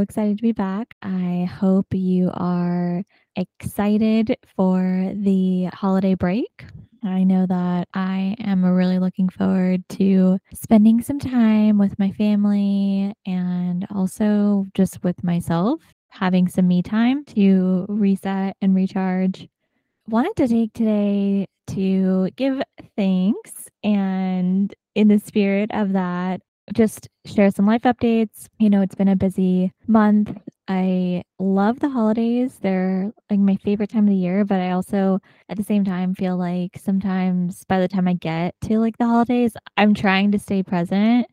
Excited to be back. I hope you are excited for the holiday break. I know that I am really looking forward to spending some time with my family and also just with myself, having some me time to reset and recharge. Wanted to take today to give thanks and in the spirit of that, just share some life updates. You know, it's been a busy month. I love the holidays. They're like my favorite time of the year, but I also at the same time feel like sometimes by the time I get to like the holidays, I'm trying to stay present,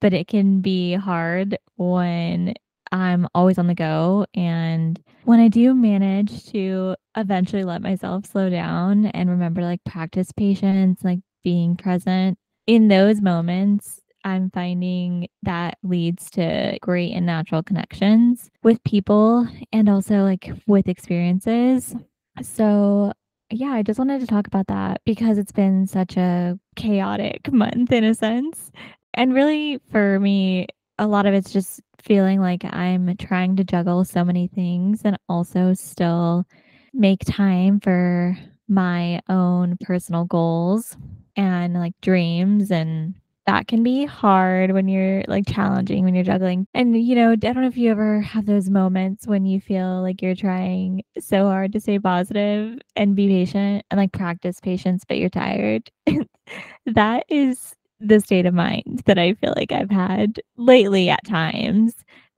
but it can be hard when I'm always on the go. And when I do manage to eventually let myself slow down and remember like practice patience, like being present in those moments, I'm finding that leads to great and natural connections with people and also like with experiences. So, yeah, I just wanted to talk about that because it's been such a chaotic month in a sense. And really, for me, a lot of it's just feeling like I'm trying to juggle so many things and also still make time for my own personal goals and like dreams and that can be hard when you're like challenging when you're juggling. And you know, I don't know if you ever have those moments when you feel like you're trying so hard to stay positive and be patient and like practice patience, but you're tired. that is the state of mind that I feel like I've had lately at times.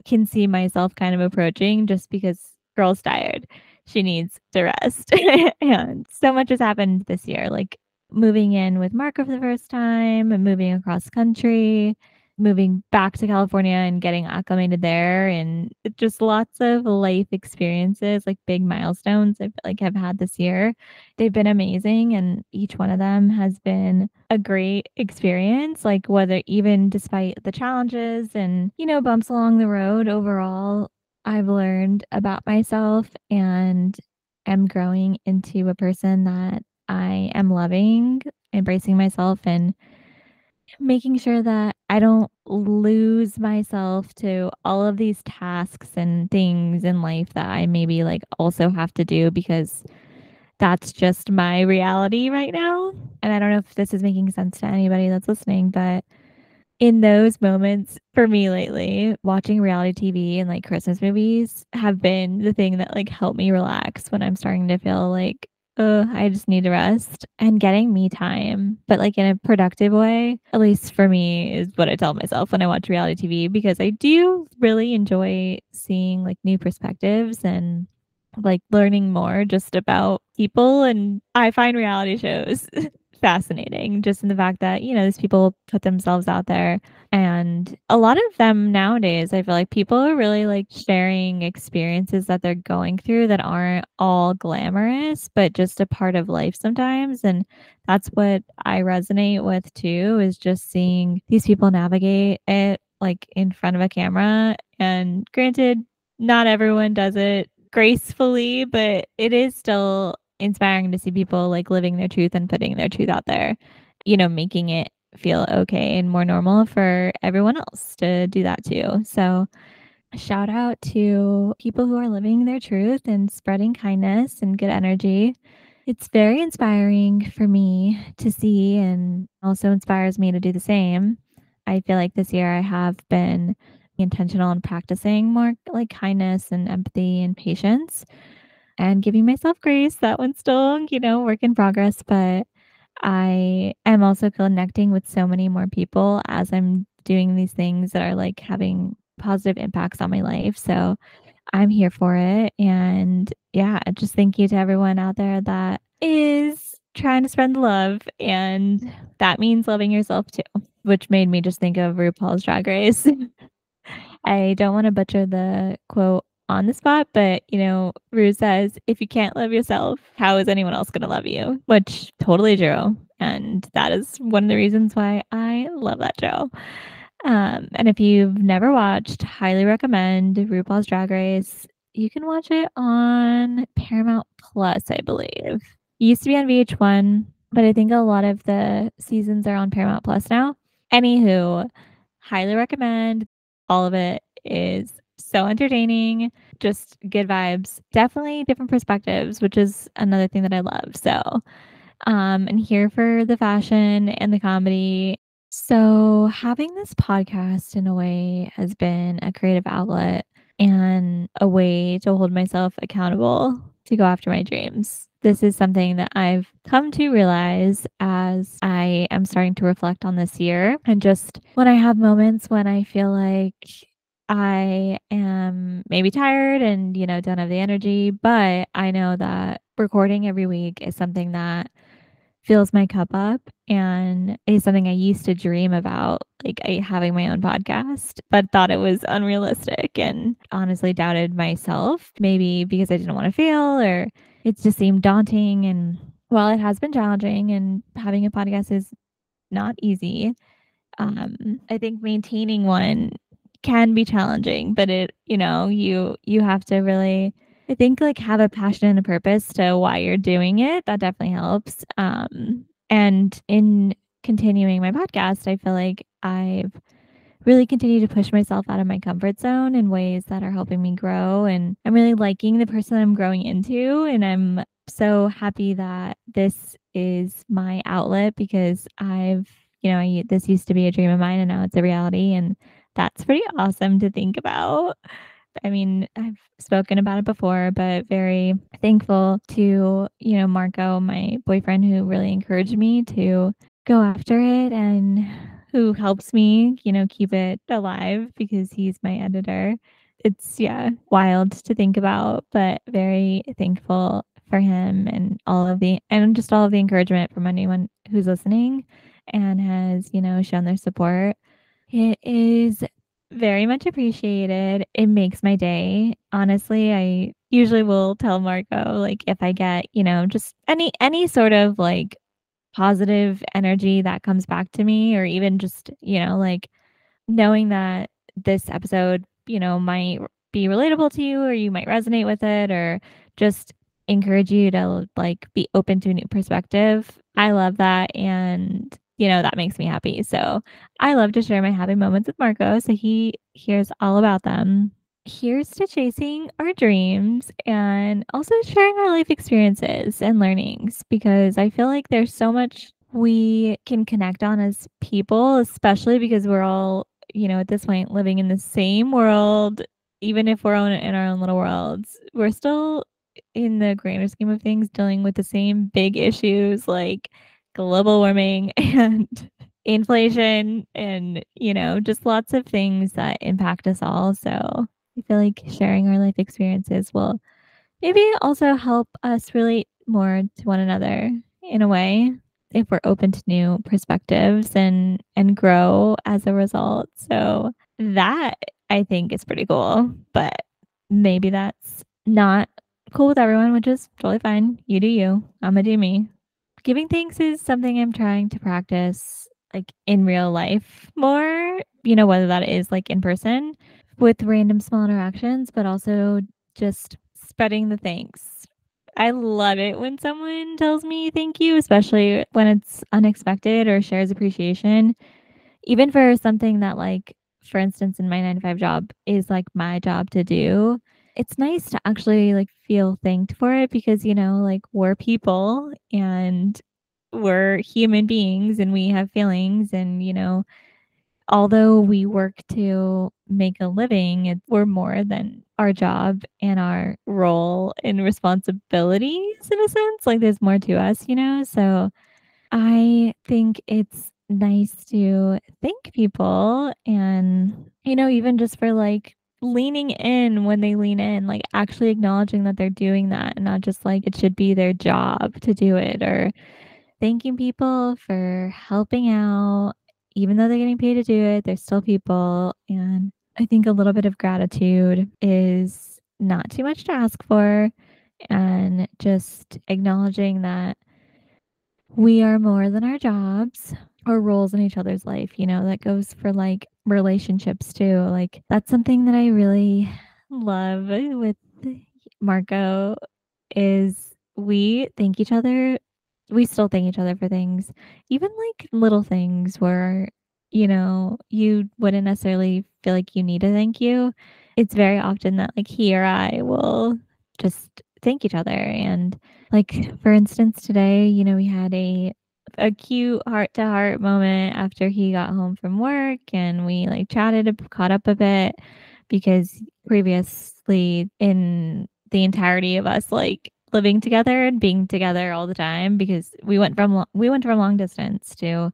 Can see myself kind of approaching just because girl's tired. She needs to rest. and so much has happened this year. Like moving in with Marco for the first time and moving across country, moving back to California and getting acclimated there and just lots of life experiences, like big milestones I like I've had this year. They've been amazing and each one of them has been a great experience, like whether even despite the challenges and, you know, bumps along the road overall, I've learned about myself and am growing into a person that I am loving, embracing myself, and making sure that I don't lose myself to all of these tasks and things in life that I maybe like also have to do because that's just my reality right now. And I don't know if this is making sense to anybody that's listening, but in those moments for me lately, watching reality TV and like Christmas movies have been the thing that like helped me relax when I'm starting to feel like Ugh, I just need to rest and getting me time, but like in a productive way, at least for me, is what I tell myself when I watch reality TV because I do really enjoy seeing like new perspectives and like learning more just about people. And I find reality shows fascinating just in the fact that, you know, these people put themselves out there. And a lot of them nowadays, I feel like people are really like sharing experiences that they're going through that aren't all glamorous, but just a part of life sometimes. And that's what I resonate with too, is just seeing these people navigate it like in front of a camera. And granted, not everyone does it gracefully, but it is still inspiring to see people like living their truth and putting their truth out there, you know, making it feel okay and more normal for everyone else to do that too. So, shout out to people who are living their truth and spreading kindness and good energy. It's very inspiring for me to see and also inspires me to do the same. I feel like this year I have been intentional in practicing more like kindness and empathy and patience and giving myself grace. That one's still, you know, work in progress, but I am also connecting with so many more people as I'm doing these things that are like having positive impacts on my life. So I'm here for it. And yeah, just thank you to everyone out there that is trying to spread the love. And that means loving yourself too, which made me just think of RuPaul's Drag Race. I don't want to butcher the quote on the spot, but you know, Ru says, if you can't love yourself, how is anyone else going to love you? Which totally true. And that is one of the reasons why I love that show. Um, and if you've never watched, highly recommend RuPaul's Drag Race. You can watch it on Paramount Plus, I believe. It used to be on VH1, but I think a lot of the seasons are on Paramount Plus now. Anywho, highly recommend all of it is so entertaining, just good vibes, definitely different perspectives, which is another thing that I love. So, um, and here for the fashion and the comedy. So, having this podcast in a way has been a creative outlet and a way to hold myself accountable to go after my dreams. This is something that I've come to realize as I am starting to reflect on this year. And just when I have moments when I feel like I am maybe tired and, you know, don't have the energy, but I know that recording every week is something that fills my cup up and is something I used to dream about, like I, having my own podcast, but thought it was unrealistic and honestly doubted myself, maybe because I didn't want to fail or it just seemed daunting. And while it has been challenging and having a podcast is not easy, um, I think maintaining one can be challenging, but it, you know, you you have to really I think like have a passion and a purpose to why you're doing it. That definitely helps. Um, and in continuing my podcast, I feel like I've really continued to push myself out of my comfort zone in ways that are helping me grow. And I'm really liking the person I'm growing into. And I'm so happy that this is my outlet because I've, you know, I, this used to be a dream of mine and now it's a reality. And that's pretty awesome to think about. I mean, I've spoken about it before, but very thankful to, you know, Marco, my boyfriend, who really encouraged me to go after it and who helps me, you know, keep it alive because he's my editor. It's, yeah, wild to think about, but very thankful for him and all of the, and just all of the encouragement from anyone who's listening and has, you know, shown their support. It is very much appreciated. It makes my day. Honestly, I usually will tell Marco like if I get, you know, just any any sort of like positive energy that comes back to me or even just, you know, like knowing that this episode, you know, might be relatable to you or you might resonate with it or just encourage you to like be open to a new perspective. I love that and you know, that makes me happy. So I love to share my happy moments with Marco. So he hears all about them. Here's to chasing our dreams and also sharing our life experiences and learnings because I feel like there's so much we can connect on as people, especially because we're all, you know, at this point living in the same world, even if we're in our own little worlds. We're still in the grander scheme of things dealing with the same big issues like global warming and inflation and, you know, just lots of things that impact us all. So I feel like sharing our life experiences will maybe also help us relate more to one another in a way if we're open to new perspectives and and grow as a result. So that I think is pretty cool, but maybe that's not cool with everyone, which is totally fine. You do you. I'm gonna do me giving thanks is something I'm trying to practice like in real life more, you know, whether that is like in person with random small interactions, but also just spreading the thanks. I love it when someone tells me thank you, especially when it's unexpected or shares appreciation. Even for something that, like, for instance, in my nine to five job is like my job to do it's nice to actually like feel thanked for it because you know like we're people and we're human beings and we have feelings and you know although we work to make a living it, we're more than our job and our role and responsibilities in a sense like there's more to us you know? So i think it's nice to thank people and you know even just for like leaning in when they lean in, like actually acknowledging that they're doing that and not just like it should be their job to do it or thanking people for helping out. Even though they're getting paid to do it, they're still people. And I think a little bit of gratitude is not too much to ask for. And just acknowledging that we are more than our jobs or roles in each other's life, you know, that goes for like relationships too. Like that's something that I really love with Marco is we thank each other. We still thank each other for things, even like little things where, you know, you wouldn't necessarily feel like you need a thank you. It's very often that, like, he or I will just thank each other, and, like, for instance, today, you know, we had a a cute heart-to-heart moment after he got home from work, and we, like, chatted, caught up a bit because previously in the entirety of us, like, living together and being together all the time because we went from we went from long distance to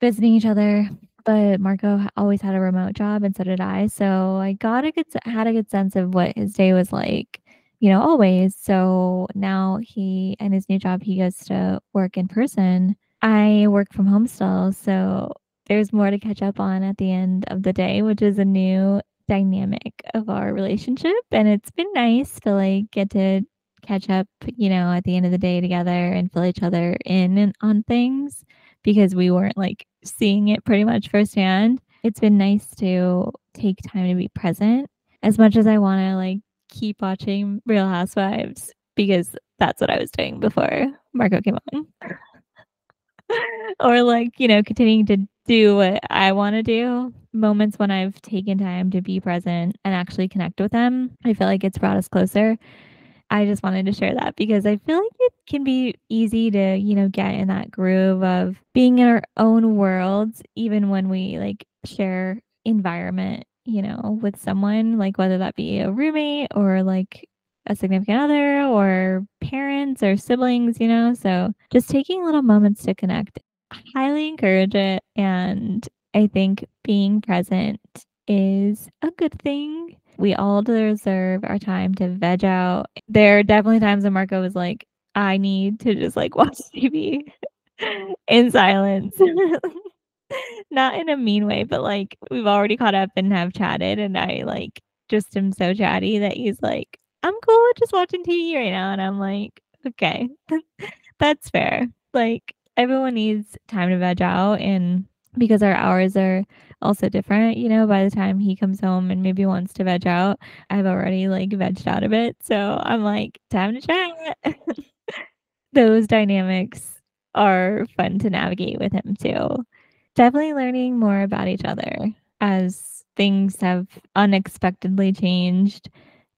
visiting each other, but Marco always had a remote job and so did I, so I got a good had a good sense of what his day was like, you know, always, so now he and his new job, he goes to work in person. I work from home still, so there's more to catch up on at the end of the day, which is a new dynamic of our relationship, and it's been nice to, like, get to catch up, you know, at the end of the day together and fill each other in and on things because we weren't, like, seeing it pretty much firsthand. It's been nice to take time to be present as much as I wanna, like, keep watching Real Housewives because that's what I was doing before Marco came on. Or, like, you know, continuing to do what I wanna do. Moments when I've taken time to be present and actually connect with them, I feel like it's brought us closer. I just wanted to share that because I feel like it can be easy to, you know, get in that groove of being in our own worlds even when we, like, share environment, you know, with someone, like, whether that be a roommate or, like, a significant other or parents or siblings, you know, so just taking little moments to connect. Highly encourage it, and I think being present is a good thing. We all deserve our time to veg out. There are definitely times when Marco was like, "I need to just, like, watch TV in silence." Not in a mean way, but, like, we've already caught up and have chatted, and I, like, just am so chatty that he's like, "I'm cool with just watching TV right now," and I'm like, "Okay, that's fair." Like, everyone needs time to veg out, and because our hours are also different, you know, by the time he comes home and maybe wants to veg out, I've already, like, vegged out a bit, so I'm like, "Time to chat." Those dynamics are fun to navigate with him too. Definitely learning more about each other as things have unexpectedly changed,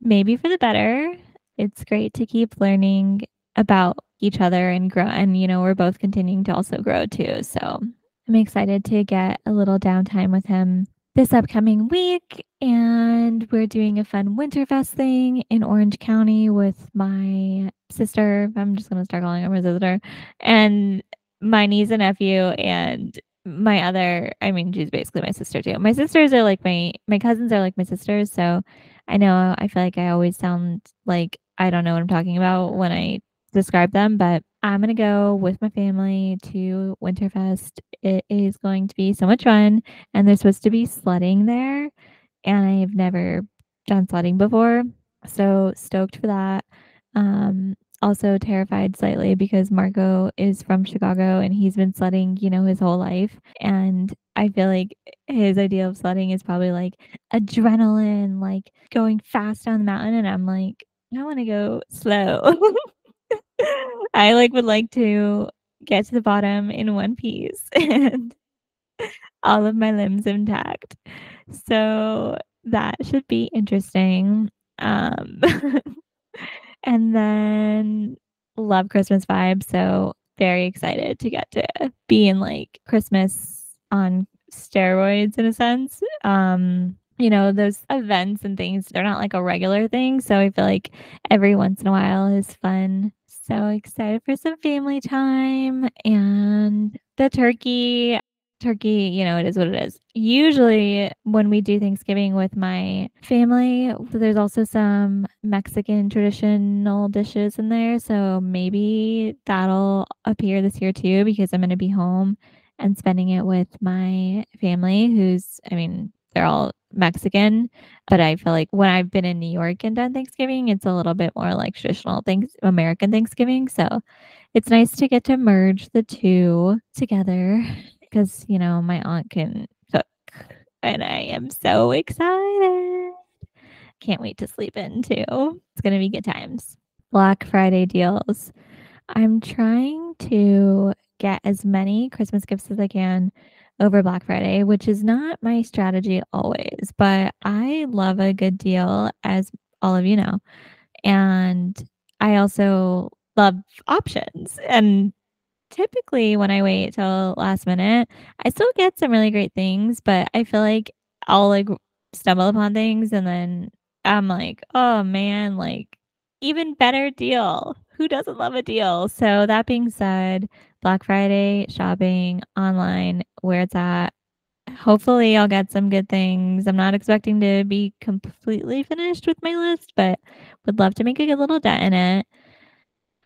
maybe for the better. It's great to keep learning about each other and grow and, you know, we're both continuing to also grow too, so I'm excited to get a little downtime with him this upcoming week, and we're doing a fun Winterfest thing in Orange County with my sister- I'm just gonna start calling her my sister- and my niece and nephew, and my other I mean, she's basically my sister too. My sisters are like my my cousins are like my sisters, so I know I feel like I always sound like I don't know what I'm talking about when I describe them, but I'm gonna go with my family to Winterfest. It is going to be so much fun, and there's supposed to be sledding there, and I've never done sledding before, so stoked for that. Um, also terrified slightly because Marco is from Chicago, and he's been sledding, you know, his whole life, and I feel like his idea of sledding is probably, like, adrenaline, like, going fast down the mountain, and I'm like, "I wanna go slow." I, like, would like to get to the bottom in one piece and all of my limbs intact. So, that should be interesting. Um, and then love Christmas vibes, so very excited to get to be in, like, Christmas on steroids in a sense. Um, you know, those events and things, they're not like a regular thing, so I feel like every once in a while is fun. So excited for some family time and the turkey turkey, you know, it is what it is. Usually, when we do Thanksgiving with my family, there's also some Mexican traditional dishes in there, so maybe that'll appear this year too because I'm gonna be home and spending it with my family who's I mean, they're all Mexican, but I feel like when I've been in New York and done Thanksgiving, it's a little bit more like traditional thanks American Thanksgiving, so it's nice to get to merge the 2 together because, you know, my aunt can cook, and I am so excited. Can't wait to sleep in too. It's gonna be good times. Black Friday deals. I'm trying to get as many Christmas gifts as I can over Black Friday, which is not my strategy always, but I love a good deal, as all of you know. And I also love options. And typically, when I wait till last minute, I still get some really great things, but I feel like I'll, like, stumble upon things and then I'm like, "Oh, man, like, even better deal." Who doesn't love a deal? So that being said, Black Friday shopping online, where it's at, hopefully, I'll get some good things. I'm not expecting to be completely finished with my list, but would love to make a good little dent in it.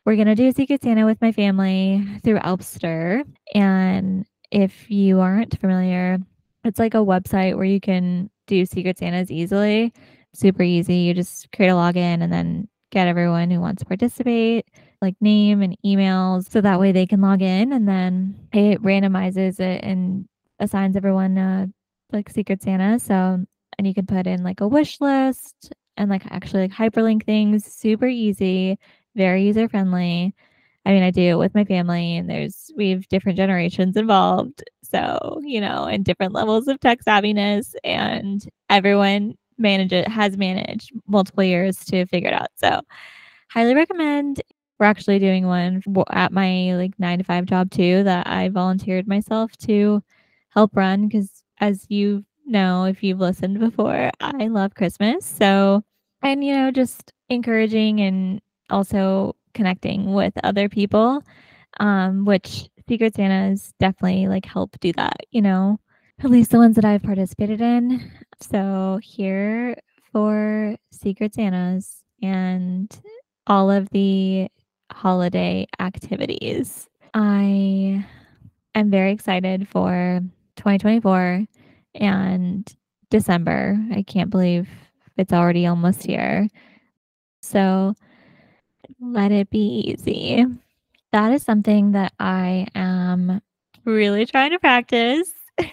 We're gonna do Secret Santa with my family through Elfster, and if you aren't familiar, it's like a website where you can do Secret Santas easily. Super easy. You just create a login and then get everyone who wants to participate, like name and emails, so that way they can log in, and then it randomizes it and assigns everyone, uh, like Secret Santa. So and you can put in, like, a wish list and, like, actually, like, hyperlink things. Super easy, very user-friendly. I mean, I do it with my family, and there's we have different generations involved, so, you know, and different levels of tech savviness, and everyone manage it has managed multiple years to figure it out. So, highly recommend. We're actually doing one at my, like, 9 to 5 job too that I volunteered myself to help run because as you know, if you've listened before, I love Christmas. So and, you know, just encouraging and also connecting with other people, um, which Secret Santas definitely, like, help do that, you know? At least the ones that I've participated in. So here for Secret Santas and all of the holiday activities. I am very excited for 2024 and December. I can't believe it's already almost here. So let it be easy. That is something that I am really trying to practice.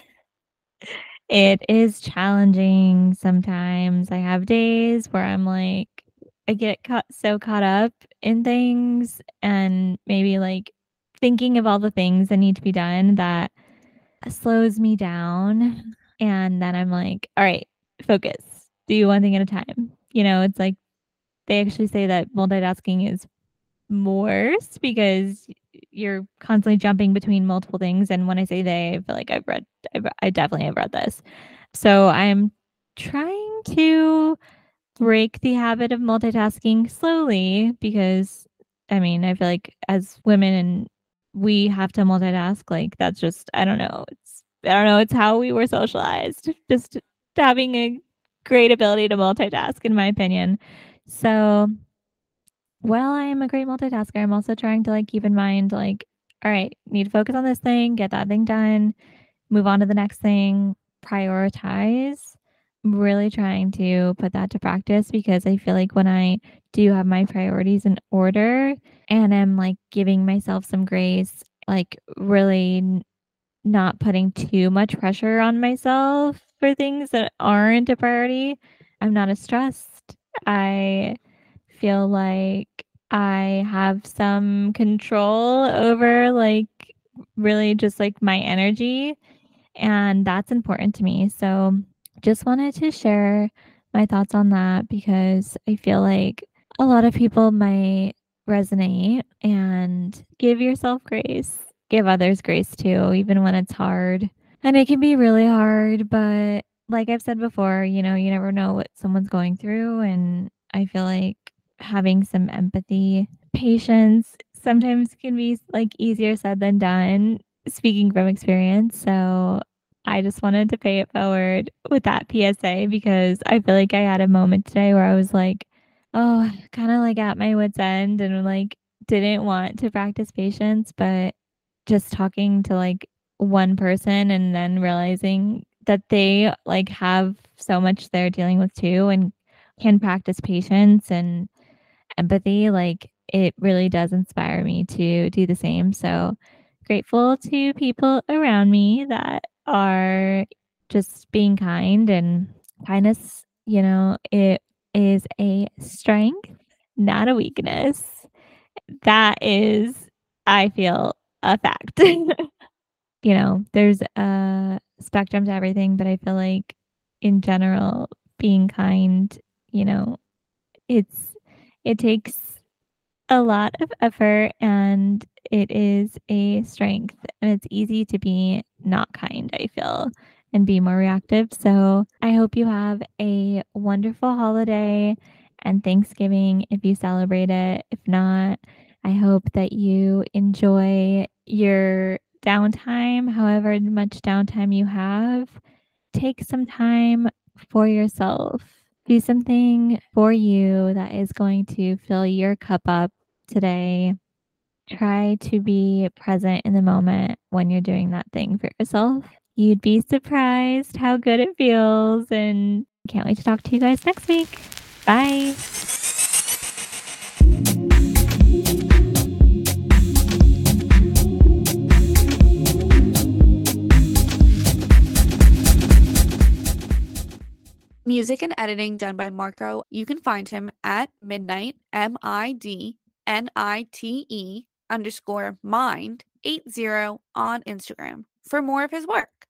It is challenging sometimes. I have days where I'm like I get caught so caught up in things and maybe, like, thinking of all the things that need to be done that slows me down, mm-hmm. and then I'm like, "Alright, focus. Do one thing at a time." You know, it's like they actually say that multitasking is worse because you're constantly jumping between multiple things, and when I say they, I feel like I've read I've I definitely have read this. So I'm trying to break the habit of multitasking slowly because, I mean, I feel like as women and we have to multitask, like, that's just I don't know, it's I don't know, it's how we were socialized, just having a great ability to multitask, in my opinion. So while I am a great multitasker, I'm also trying to, like, keep in mind, like, "Alright, need to focus on this thing, get that thing done, move on to the next thing, prioritize." Really trying to put that to practice because I feel like when I do have my priorities in order and I'm, like, giving myself some grace, like, really not putting too much pressure on myself for things that aren't a priority, I'm not as stressed. I feel like I have some control over, like, really just, like, my energy, and that's important to me. So, just wanted to share my thoughts on that because I feel like a lot of people might resonate, and give yourself grace. Give others grace too, even when it's hard. And it can be really hard, but like I've said before, you know, you never know what someone's going through, and I feel like having some empathy, patience sometimes can be like, easier said than done, speaking from experience. So, I just wanted to pay it forward with that PSA because I feel like I had a moment today where I was like, "Oh," kinda, like, at my wit's end and, like, didn't want to practice patience, but just talking to, like, one person and then realizing that they, like, have so much they're dealing with too and can practice patience and empathy, like, it really does inspire me to do the same. So, grateful to people around me that are just being kind, and kindness, you know, it is a strength, not a weakness. That is, I feel, a fact. you know, there's a spectrum to everything, but I feel like in general, being kind, you know, it's it takes a lot of effort and it is a strength and it's easy to be not kind, I feel, and be more reactive. So I hope you have a wonderful holiday and Thanksgiving if you celebrate it. If not, I hope that you enjoy your downtime, however much downtime you have. Take some time for yourself. Do something for you that is going to fill your cup up today. Try to be present in the moment when you're doing that thing for yourself. You'd be surprised how good it feels and can't wait to talk to you guys next week. Bye. Music and editing done by Marco. You can find him at midnight, M I D N I T E underscore mind 80 on Instagram for more of his work.